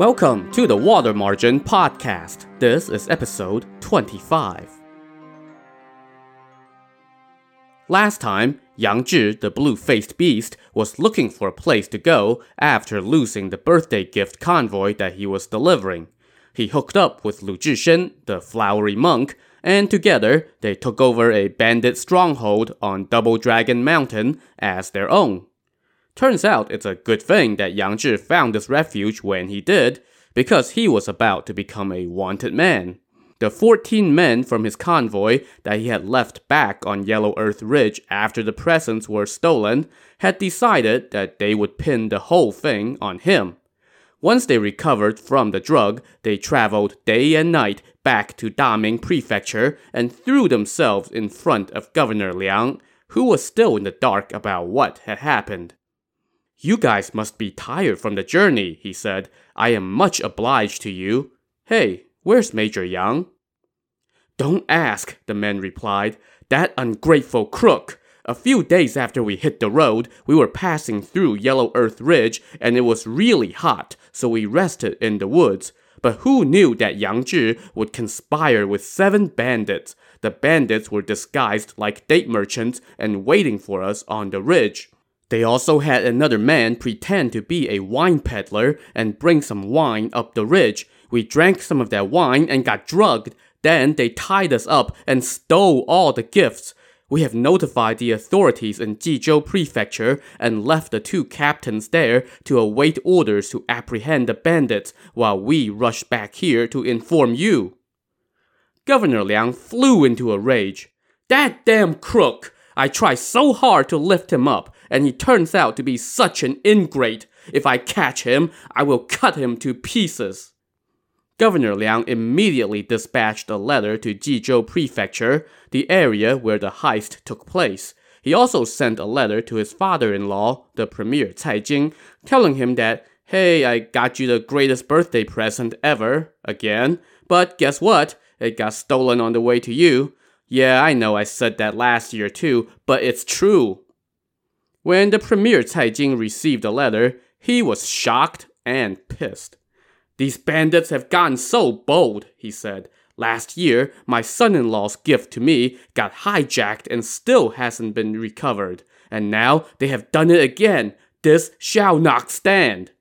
Welcome to the Water Margin Podcast. This is episode 25. Last time, Yang Zhi, the blue faced beast, was looking for a place to go after losing the birthday gift convoy that he was delivering. He hooked up with Lu Zhishen, the flowery monk, and together they took over a bandit stronghold on Double Dragon Mountain as their own. Turns out it's a good thing that Yang Zhi found this refuge when he did, because he was about to become a wanted man. The 14 men from his convoy that he had left back on Yellow Earth Ridge after the presents were stolen had decided that they would pin the whole thing on him. Once they recovered from the drug, they traveled day and night back to Daming Prefecture and threw themselves in front of Governor Liang, who was still in the dark about what had happened. You guys must be tired from the journey, he said. I am much obliged to you. Hey, where's Major Yang? Don't ask, the men replied. That ungrateful crook. A few days after we hit the road, we were passing through Yellow Earth Ridge and it was really hot, so we rested in the woods. But who knew that Yang Zhi would conspire with seven bandits? The bandits were disguised like date merchants and waiting for us on the ridge. They also had another man pretend to be a wine peddler and bring some wine up the ridge. We drank some of that wine and got drugged. Then they tied us up and stole all the gifts. We have notified the authorities in Jizhou Prefecture and left the two captains there to await orders to apprehend the bandits while we rush back here to inform you. Governor Liang flew into a rage. That damn crook! I tried so hard to lift him up, and he turns out to be such an ingrate. If I catch him, I will cut him to pieces. Governor Liang immediately dispatched a letter to Jizhou Prefecture, the area where the heist took place. He also sent a letter to his father-in-law, the premier Cai Jing, telling him that, hey, I got you the greatest birthday present ever, again, but guess what? It got stolen on the way to you. Yeah, I know I said that last year too, but it's true. When the premier Cai Jing received the letter, he was shocked and pissed. These bandits have gotten so bold, he said. Last year, my son in law's gift to me got hijacked and still hasn't been recovered. And now they have done it again. This shall not stand.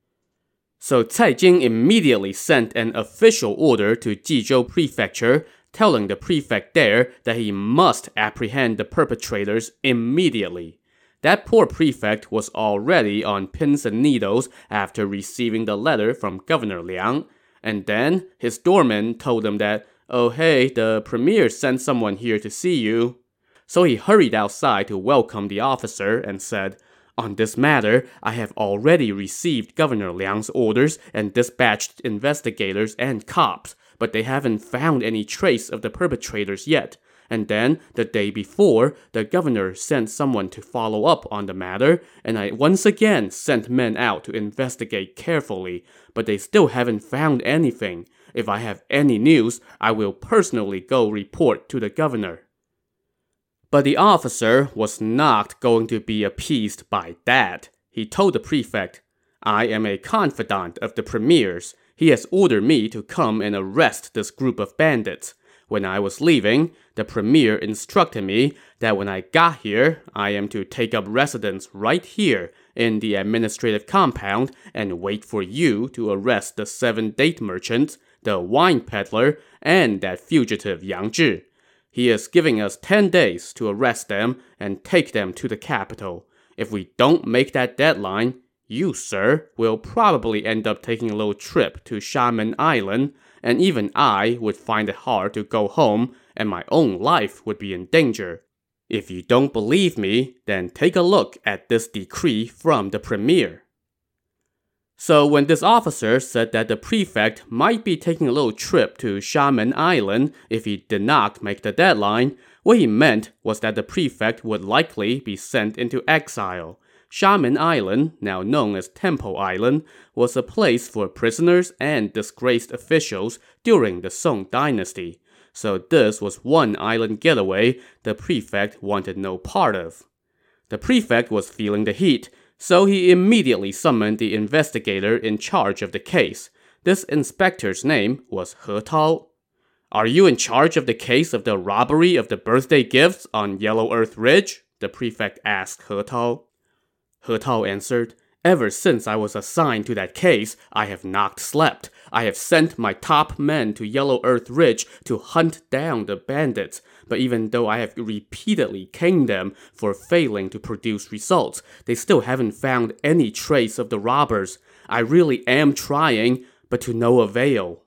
So Cai Jing immediately sent an official order to Jizhou Prefecture, telling the prefect there that he must apprehend the perpetrators immediately. That poor prefect was already on pins and needles after receiving the letter from Governor Liang, and then his doorman told him that, oh hey, the premier sent someone here to see you. So he hurried outside to welcome the officer and said, on this matter, I have already received Governor Liang's orders and dispatched investigators and cops, but they haven't found any trace of the perpetrators yet. And then, the day before, the governor sent someone to follow up on the matter, and I once again sent men out to investigate carefully, but they still haven't found anything. If I have any news, I will personally go report to the governor. But the officer was not going to be appeased by that. He told the prefect, I am a confidant of the premier's. He has ordered me to come and arrest this group of bandits. When I was leaving, the premier instructed me that when I got here, I am to take up residence right here in the administrative compound and wait for you to arrest the seven date merchants, the wine peddler, and that fugitive Yang Zhi. He is giving us 10 days to arrest them and take them to the capital. If we don't make that deadline, you, sir, will probably end up taking a little trip to Shamen Island and even I would find it hard to go home, and my own life would be in danger. If you don't believe me, then take a look at this decree from the premier. So, when this officer said that the prefect might be taking a little trip to Shamen Island if he did not make the deadline, what he meant was that the prefect would likely be sent into exile Shamen Island, now known as Temple Island, was a place for prisoners and disgraced officials during the Song dynasty, so this was one island getaway the prefect wanted no part of. The prefect was feeling the heat, so he immediately summoned the investigator in charge of the case. This inspector's name was He Tao. Are you in charge of the case of the robbery of the birthday gifts on Yellow Earth Ridge? The prefect asked He Tao. He Tao answered, Ever since I was assigned to that case, I have not slept. I have sent my top men to Yellow Earth Ridge to hunt down the bandits. But even though I have repeatedly caned them for failing to produce results, they still haven't found any trace of the robbers. I really am trying, but to no avail.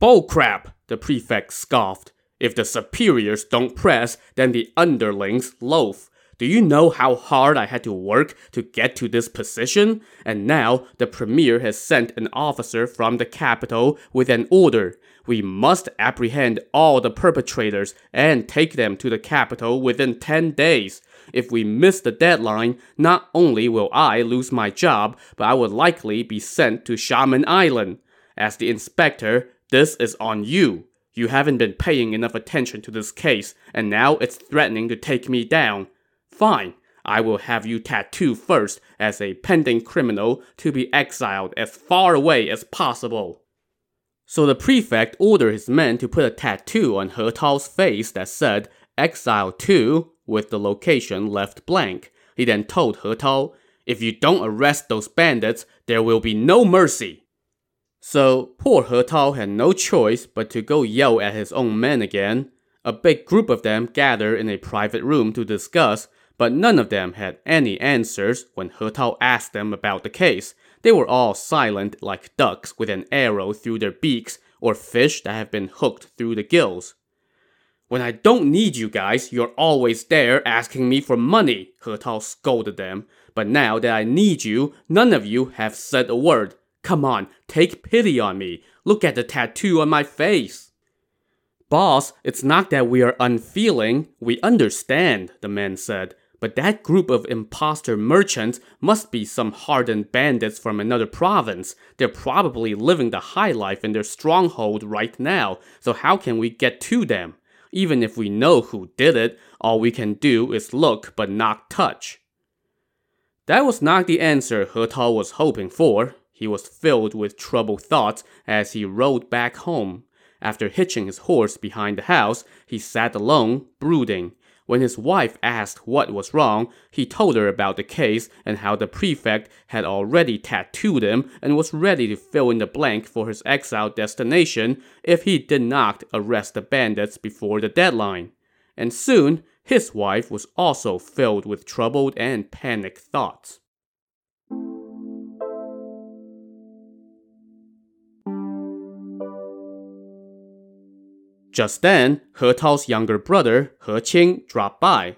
Bullcrap! The prefect scoffed. If the superiors don't press, then the underlings loaf. Do you know how hard I had to work to get to this position? And now the premier has sent an officer from the capital with an order. We must apprehend all the perpetrators and take them to the capital within 10 days. If we miss the deadline, not only will I lose my job, but I will likely be sent to Shamen Island. As the inspector, this is on you. You haven't been paying enough attention to this case, and now it's threatening to take me down. Fine, I will have you tattooed first as a pending criminal to be exiled as far away as possible. So the prefect ordered his men to put a tattoo on He Tao's face that said Exile to, with the location left blank. He then told He Tao, If you don't arrest those bandits, there will be no mercy. So poor He Tao had no choice but to go yell at his own men again. A big group of them gathered in a private room to discuss, but none of them had any answers when He Tao asked them about the case. They were all silent like ducks with an arrow through their beaks or fish that have been hooked through the gills. When I don't need you guys, you're always there asking me for money, He Tao scolded them. But now that I need you, none of you have said a word. Come on, take pity on me. Look at the tattoo on my face. Boss, it's not that we are unfeeling. We understand, the man said. But that group of impostor merchants must be some hardened bandits from another province. They're probably living the high life in their stronghold right now, so how can we get to them? Even if we know who did it, all we can do is look but not touch. That was not the answer He Tao was hoping for. He was filled with troubled thoughts as he rode back home. After hitching his horse behind the house, he sat alone, brooding. When his wife asked what was wrong, he told her about the case and how the prefect had already tattooed him and was ready to fill in the blank for his exile destination if he did not arrest the bandits before the deadline. And soon, his wife was also filled with troubled and panicked thoughts. Just then, He Tao's younger brother, He Qing, dropped by.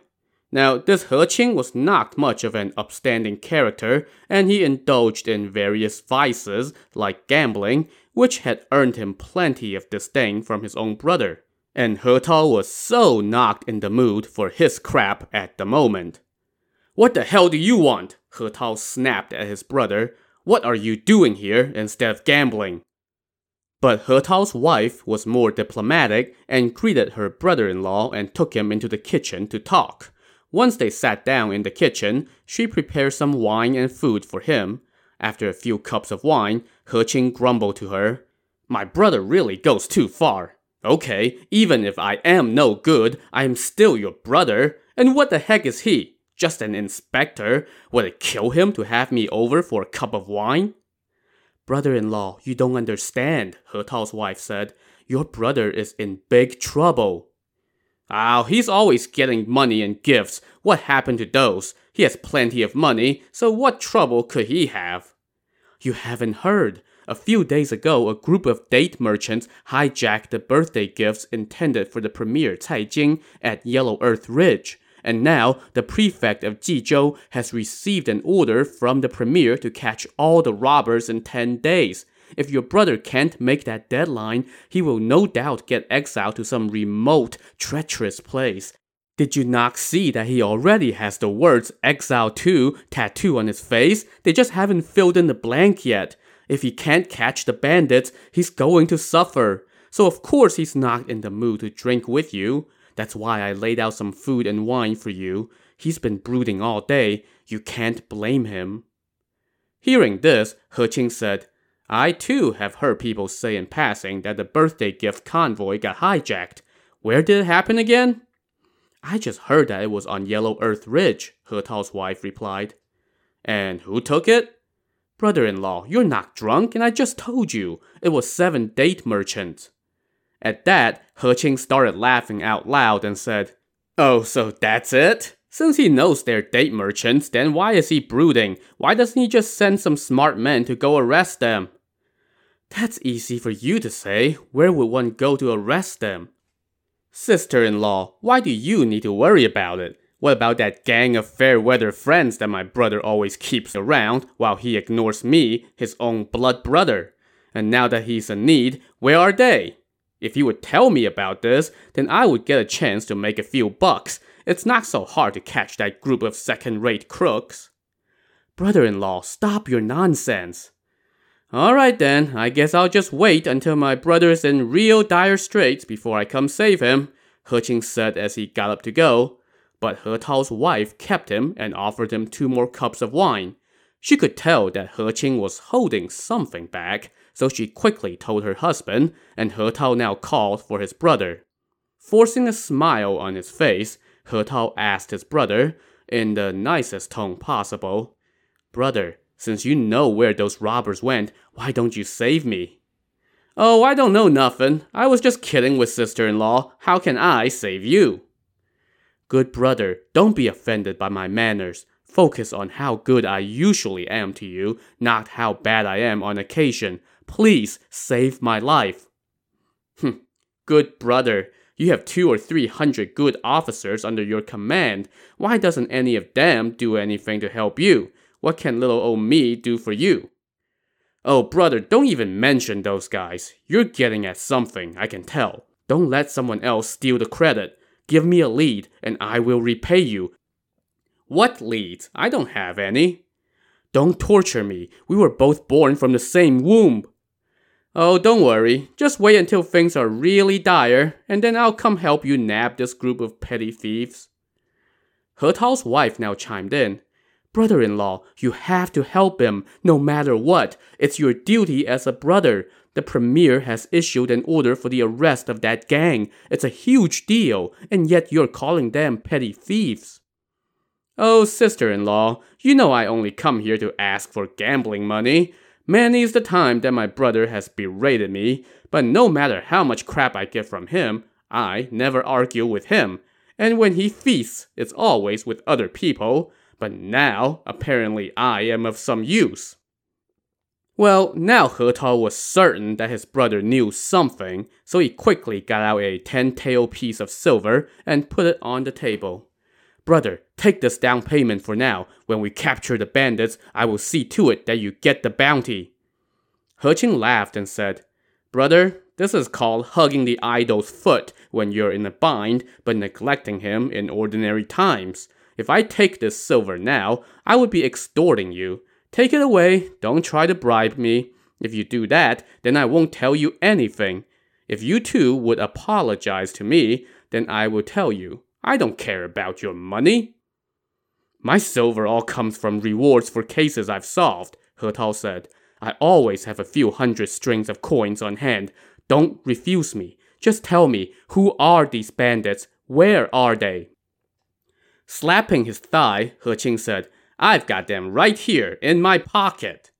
Now, this He Qing was not much of an upstanding character, and he indulged in various vices, like gambling, which had earned him plenty of disdain from his own brother. And He Tao was so not in the mood for his crap at the moment. What the hell do you want? He Tao snapped at his brother. What are you doing here instead of gambling? But He Tao's wife was more diplomatic and greeted her brother-in-law and took him into the kitchen to talk. Once they sat down in the kitchen, she prepared some wine and food for him. After a few cups of wine, He Qing grumbled to her, My brother really goes too far. Okay, even if I am no good, I am still your brother. And what the heck is he? Just an inspector? Would it kill him to have me over for a cup of wine? Brother-in-law, you don't understand, He Tao's wife said. Your brother is in big trouble. Oh, he's always getting money and gifts. What happened to those? He has plenty of money, so what trouble could he have? You haven't heard. A few days ago, a group of date merchants hijacked the birthday gifts intended for the premier Cai Jing at Yellow Earth Ridge. And now, the prefect of Jizhou has received an order from the premier to catch all the robbers in 10 days. If your brother can't make that deadline, he will no doubt get exiled to some remote, treacherous place. Did you not see that he already has the words Exile to tattooed on his face? They just haven't filled in the blank yet. If he can't catch the bandits, he's going to suffer. So of course he's not in the mood to drink with you. That's why I laid out some food and wine for you. He's been brooding all day. You can't blame him. Hearing this, He Qing said, I too have heard people say in passing that the birthday gift convoy got hijacked. Where did it happen again? I just heard that it was on Yellow Earth Ridge, He Tao's wife replied. And who took it? Brother in law, you're not drunk, and I just told you. It was seven date merchants. At that, He Qing started laughing out loud and said, Oh, so that's it? Since he knows they're date merchants, then why is he brooding? Why doesn't he just send some smart men to go arrest them? That's easy for you to say. Where would one go to arrest them? Sister in law, why do you need to worry about it? What about that gang of fair weather friends that my brother always keeps around while he ignores me, his own blood brother? And now that he's in need, where are they? If you would tell me about this, then I would get a chance to make a few bucks. It's not so hard to catch that group of second rate crooks. Brother in law, stop your nonsense. Alright then, I guess I'll just wait until my brother's in real dire straits before I come save him, He Qing said as he got up to go but He Tao's wife kept him and offered him two more cups of wine. She could tell that He Qing was holding something back, so she quickly told her husband, and He Tao now called for his brother. Forcing a smile on his face, He Tao asked his brother, in the nicest tone possible, Brother, since you know where those robbers went, why don't you save me? Oh, I don't know nothing. I was just kidding with sister in law. How can I save you? Good brother, don't be offended by my manners. Focus on how good I usually am to you, not how bad I am on occasion. Please save my life. Hm, good brother, you have two or three hundred good officers under your command. Why doesn't any of them do anything to help you? What can little old me do for you? Oh, brother, don't even mention those guys. You're getting at something, I can tell. Don't let someone else steal the credit. Give me a lead, and I will repay you. What leads? I don't have any. Don't torture me. We were both born from the same womb. Oh, don't worry. Just wait until things are really dire, and then I'll come help you nab this group of petty thieves. He Tao's wife now chimed in. Brother in law, you have to help him, no matter what. It's your duty as a brother. The premier has issued an order for the arrest of that gang. It's a huge deal, and yet you're calling them petty thieves. Oh, sister in law, you know I only come here to ask for gambling money. Many's the time that my brother has berated me, but no matter how much crap I get from him, I never argue with him. And when he feasts, it's always with other people. But now, apparently, I am of some use. Well, now He Tao was certain that his brother knew something, so he quickly got out a ten-tael piece of silver and put it on the table. Brother, take this down payment for now. When we capture the bandits, I will see to it that you get the bounty. He Qing laughed and said, Brother, this is called hugging the idol's foot when you're in a bind, but neglecting him in ordinary times. If I take this silver now, I would be extorting you. Take it away. Don't try to bribe me. If you do that, then I won't tell you anything. If you two would apologize to me, then I will tell you. I don't care about your money. My silver all comes from rewards for cases I've solved, He Tao said. I always have a few hundred strings of coins on hand. Don't refuse me. Just tell me, who are these bandits? Where are they? Slapping his thigh, He Qing said, I've got them right here in my pocket.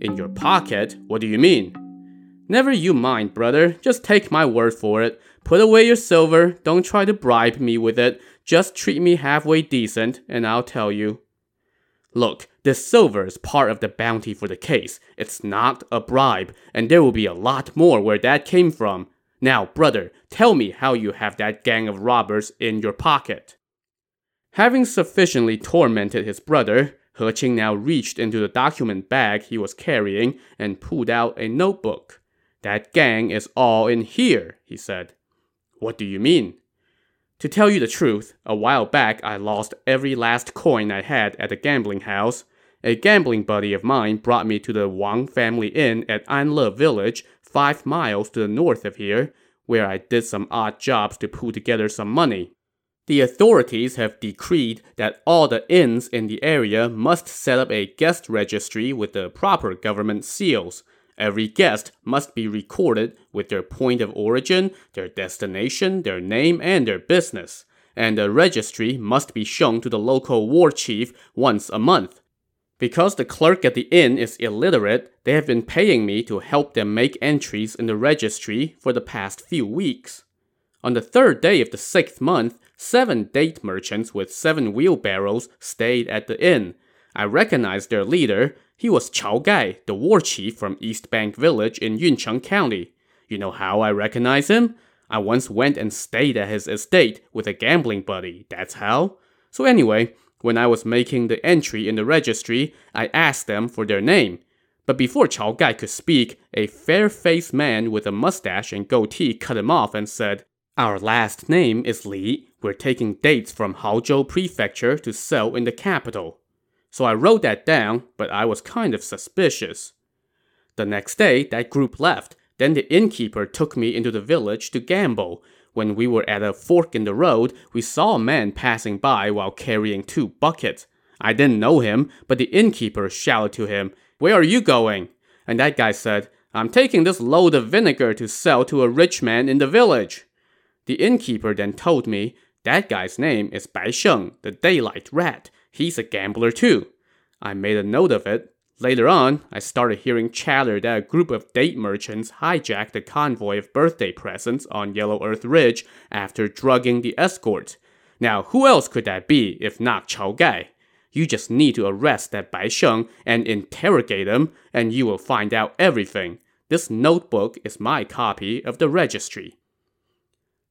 In your pocket? What do you mean? Never you mind, brother. Just take my word for it. Put away your silver. Don't try to bribe me with it. Just treat me halfway decent, and I'll tell you. Look, this silver is part of the bounty for the case. It's not a bribe, and there will be a lot more where that came from. Now, brother, tell me how you have that gang of robbers in your pocket. Having sufficiently tormented his brother, He Qing now reached into the document bag he was carrying and pulled out a notebook. That gang is all in here, he said. What do you mean? To tell you the truth, a while back I lost every last coin I had at the gambling house. A gambling buddy of mine brought me to the Wang family inn at Anle village five miles to the north of here, where I did some odd jobs to pull together some money. The authorities have decreed that all the inns in the area must set up a guest registry with the proper government seals. Every guest must be recorded with their point of origin, their destination, their name, and their business. And the registry must be shown to the local war chief once a month. Because the clerk at the inn is illiterate, they have been paying me to help them make entries in the registry for the past few weeks. On the third day of the sixth month, seven date merchants with seven wheelbarrows stayed at the inn. I recognized their leader. He was Chao Gai, the war chief from East Bank Village in Yuncheng County. You know how I recognize him? I once went and stayed at his estate with a gambling buddy, that's how. So anyway, when I was making the entry in the registry, I asked them for their name. But before Chao Gai could speak, a fair faced man with a mustache and goatee cut him off and said, Our last name is Li. We're taking dates from Haozhou Prefecture to sell in the capital. So I wrote that down, but I was kind of suspicious. The next day, that group left. Then the innkeeper took me into the village to gamble. When we were at a fork in the road, we saw a man passing by while carrying two buckets. I didn't know him, but the innkeeper shouted to him, Where are you going? And that guy said, I'm taking this load of vinegar to sell to a rich man in the village. The innkeeper then told me, That guy's name is Bai Sheng, the daylight rat. He's a gambler too. I made a note of it. Later on, I started hearing chatter that a group of date merchants hijacked a convoy of birthday presents on Yellow Earth Ridge after drugging the escort. Now, who else could that be if not Chao Gai? You just need to arrest that Bai Sheng and interrogate him, and you will find out everything. This notebook is my copy of the registry.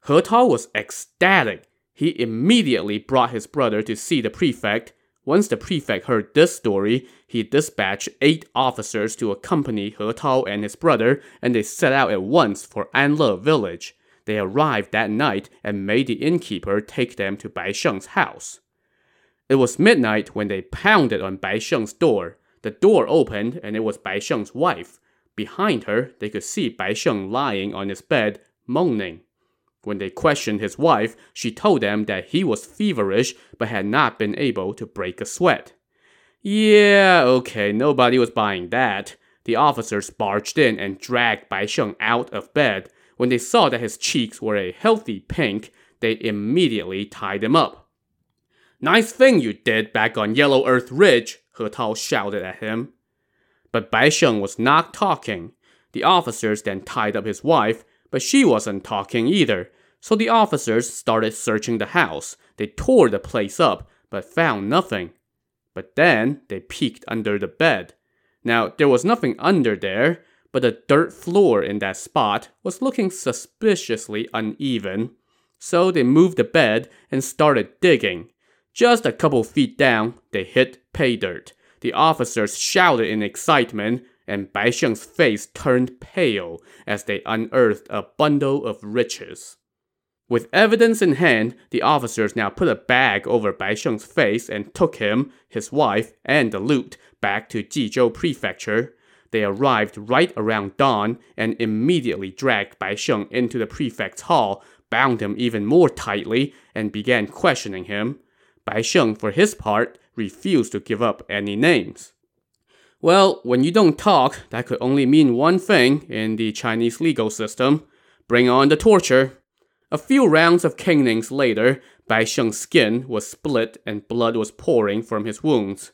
He Tao was ecstatic. He immediately brought his brother to see the prefect. Once the prefect heard this story, he dispatched eight officers to accompany He Tao and his brother, and they set out at once for Anle village. They arrived that night and made the innkeeper take them to Bai Sheng's house. It was midnight when they pounded on Bai Sheng's door. The door opened, and it was Bai Sheng's wife. Behind her, they could see Bai Sheng lying on his bed, moaning. When they questioned his wife, she told them that he was feverish but had not been able to break a sweat. Yeah, okay, nobody was buying that. The officers barged in and dragged Bai Sheng out of bed. When they saw that his cheeks were a healthy pink, they immediately tied him up. Nice thing you did back on Yellow Earth Ridge, He Tao shouted at him. But Bai Sheng was not talking. The officers then tied up his wife, but she wasn't talking either. So the officers started searching the house. They tore the place up, but found nothing. But then they peeked under the bed. Now, there was nothing under there, but the dirt floor in that spot was looking suspiciously uneven. So they moved the bed and started digging. Just a couple feet down, they hit pay dirt. The officers shouted in excitement, and Bai Sheng's face turned pale as they unearthed a bundle of riches. With evidence in hand, the officers now put a bag over Bai Sheng's face and took him, his wife, and the loot back to Jizhou Prefecture. They arrived right around dawn and immediately dragged Bai Sheng into the prefect's hall, bound him even more tightly, and began questioning him. Bai Sheng, for his part, refused to give up any names. Well, when you don't talk, that could only mean one thing in the Chinese legal system bring on the torture. A few rounds of canings later, Bai Sheng's skin was split and blood was pouring from his wounds.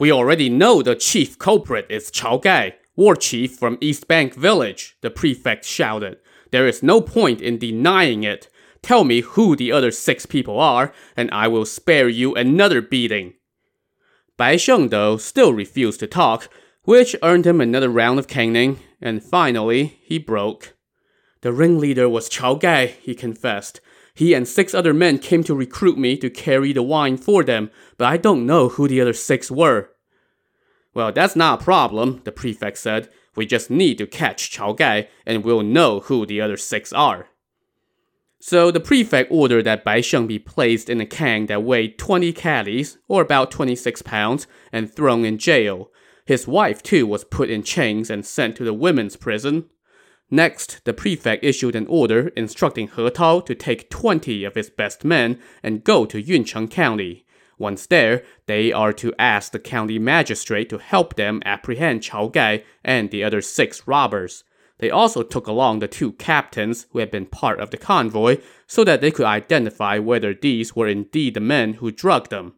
We already know the chief culprit is Chao Gai, war chief from East Bank Village, the prefect shouted. There is no point in denying it. Tell me who the other six people are, and I will spare you another beating. Bai Sheng, though, still refused to talk, which earned him another round of caning, and finally, he broke. The ringleader was Chao Gai, he confessed. He and six other men came to recruit me to carry the wine for them, but I don't know who the other six were. Well, that's not a problem, the prefect said. We just need to catch Chao Gai, and we'll know who the other six are. So the prefect ordered that Bai Sheng be placed in a cangue that weighed 20 catties, or about 26 pounds, and thrown in jail. His wife, too, was put in chains and sent to the women's prison. Next, the prefect issued an order instructing He Tao to take 20 of his best men and go to Yuncheng County. Once there, they are to ask the county magistrate to help them apprehend Chao Gai and the other six robbers. They also took along the two captains who had been part of the convoy so that they could identify whether these were indeed the men who drugged them.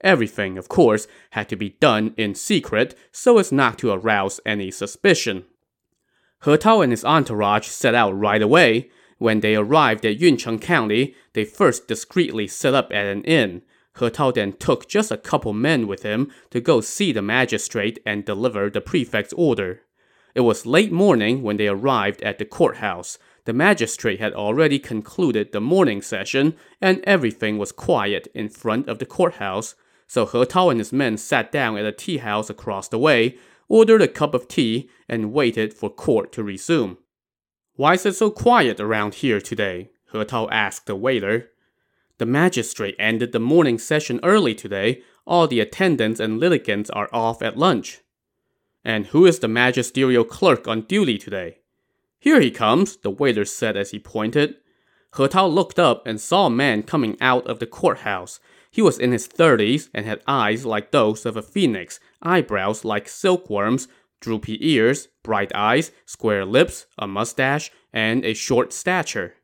Everything, of course, had to be done in secret so as not to arouse any suspicion. He Tao and his entourage set out right away. When they arrived at Yuncheng County, they first discreetly set up at an inn. He Tao then took just a couple men with him to go see the magistrate and deliver the prefect's order. It was late morning when they arrived at the courthouse. The magistrate had already concluded the morning session, and everything was quiet in front of the courthouse. So He Tao and his men sat down at a tea house across the way, ordered a cup of tea, and waited for court to resume. Why is it so quiet around here today? He Tao asked the waiter. The magistrate ended the morning session early today. All the attendants and litigants are off at lunch. And who is the magisterial clerk on duty today? Here he comes, the waiter said as he pointed. He Tao looked up and saw a man coming out of the courthouse. He was in his thirties and had eyes like those of a phoenix, eyebrows like silkworms, droopy ears, bright eyes, square lips, a mustache, and a short stature.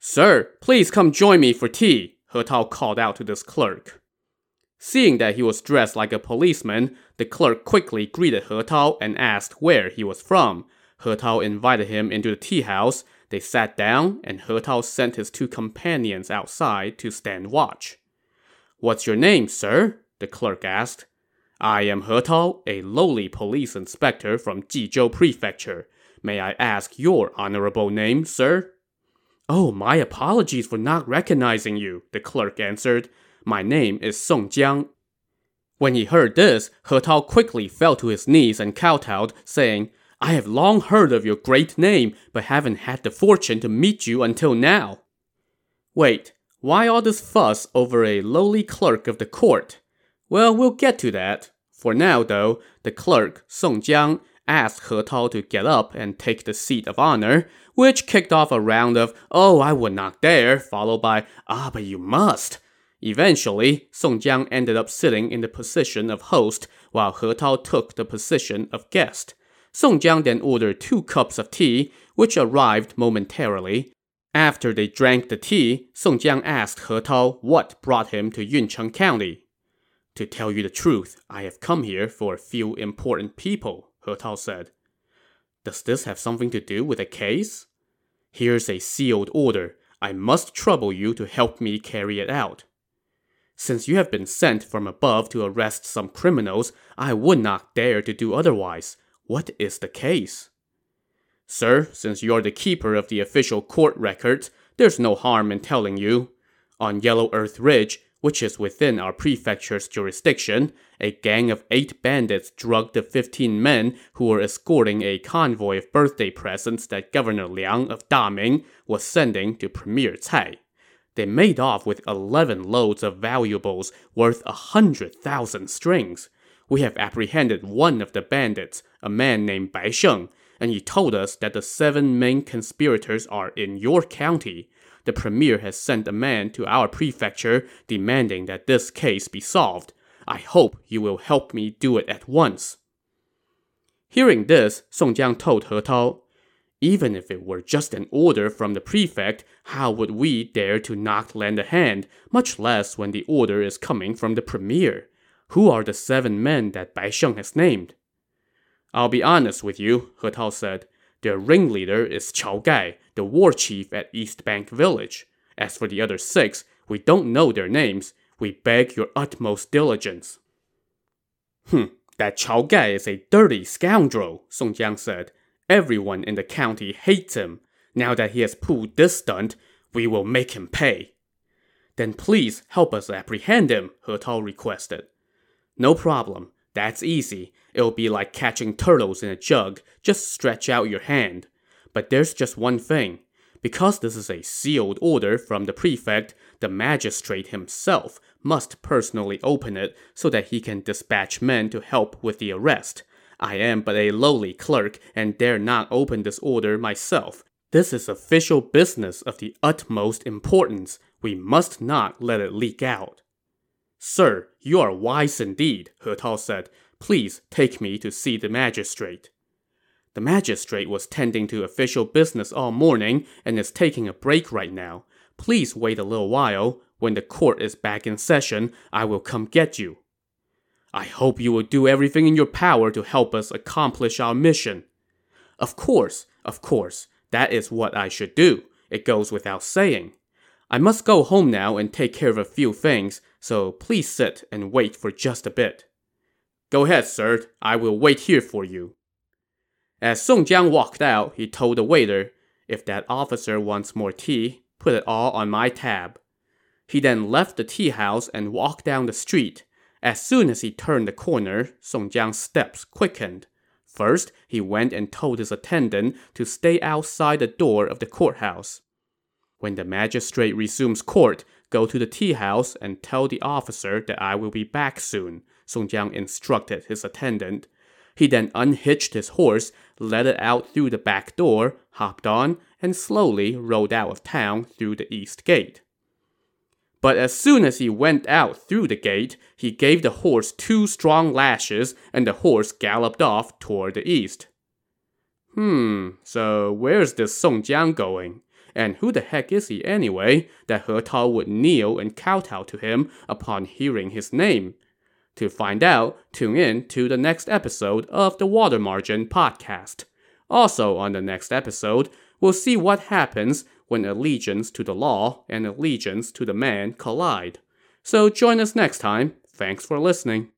Sir, please come join me for tea, He Tao called out to this clerk. Seeing that he was dressed like a policeman, the clerk quickly greeted He Tao and asked where he was from. He Tao invited him into the tea house. They sat down, and He Tao sent his two companions outside to stand watch. What's your name, sir? the clerk asked. I am He Tao, a lowly police inspector from Jizhou Prefecture. May I ask your honorable name, sir? Oh, my apologies for not recognizing you, the clerk answered. My name is Song Jiang. When he heard this, He Tao quickly fell to his knees and kowtowed, saying, I have long heard of your great name, but haven't had the fortune to meet you until now. Wait, why all this fuss over a lowly clerk of the court? Well, we'll get to that. For now, though, the clerk, Song Jiang, asked He Tao to get up and take the seat of honor, which kicked off a round of, oh, I would not dare, followed by, ah, but you must. Eventually, Song Jiang ended up sitting in the position of host, while He Tao took the position of guest. Song Jiang then ordered two cups of tea, which arrived momentarily, after they drank the tea, Song Jiang asked He Tao what brought him to Yuncheng County. To tell you the truth, I have come here for a few important people, He Tao said. Does this have something to do with a case? Here's a sealed order. I must trouble you to help me carry it out. Since you have been sent from above to arrest some criminals, I would not dare to do otherwise. What is the case? Sir, since you're the keeper of the official court records, there's no harm in telling you. On Yellow Earth Ridge, which is within our prefecture's jurisdiction, a gang of eight bandits drugged the 15 men who were escorting a convoy of birthday presents that Governor Liang of Daming was sending to Premier Cai. They made off with 11 loads of valuables worth a hundred thousand strings. We have apprehended one of the bandits, a man named Bai Sheng, and he told us that the seven main conspirators are in your county. The premier has sent a man to our prefecture demanding that this case be solved. I hope you will help me do it at once. Hearing this, Song Jiang told He Tao, even if it were just an order from the prefect, how would we dare to not lend a hand, much less when the order is coming from the premier? Who are the seven men that Bai Sheng has named? I'll be honest with you, He Tao said. Their ringleader is Chao Gai, the war chief at East Bank Village. As for the other six, we don't know their names. We beg your utmost diligence. Hmm, that Chao Gai is a dirty scoundrel, Song Jiang said. Everyone in the county hates him. Now that he has pulled this stunt, we will make him pay. Then please help us apprehend him, He Tao requested. No problem. That's easy. It'll be like catching turtles in a jug. Just stretch out your hand. But there's just one thing. Because this is a sealed order from the prefect, the magistrate himself must personally open it so that he can dispatch men to help with the arrest. I am but a lowly clerk and dare not open this order myself. This is official business of the utmost importance. We must not let it leak out. Sir, you are wise indeed, He Tao said. Please take me to see the magistrate. The magistrate was tending to official business all morning and is taking a break right now. Please wait a little while. When the court is back in session, I will come get you. I hope you will do everything in your power to help us accomplish our mission. Of course, of course, that is what I should do. It goes without saying. I must go home now and take care of a few things, so please sit and wait for just a bit. Go ahead, sir. I will wait here for you. As Song Jiang walked out, he told the waiter, If that officer wants more tea, put it all on my tab. He then left the tea house and walked down the street. As soon as he turned the corner, Song Jiang's steps quickened. First, he went and told his attendant to stay outside the door of the courthouse. When the magistrate resumes court, go to the tea house and tell the officer that I will be back soon, Song Jiang instructed his attendant. He then unhitched his horse, let it out through the back door, hopped on, and slowly rode out of town through the east gate. But as soon as he went out through the gate, he gave the horse two strong lashes, and the horse galloped off toward the east. Hmm, so where's this Song Jiang going? And who the heck is he anyway, that He Tao would kneel and kowtow to him upon hearing his name? To find out, tune in to the next episode of the Water Margin podcast. Also, on the next episode, we'll see what happens when allegiance to the law and allegiance to the man collide. So join us next time. Thanks for listening.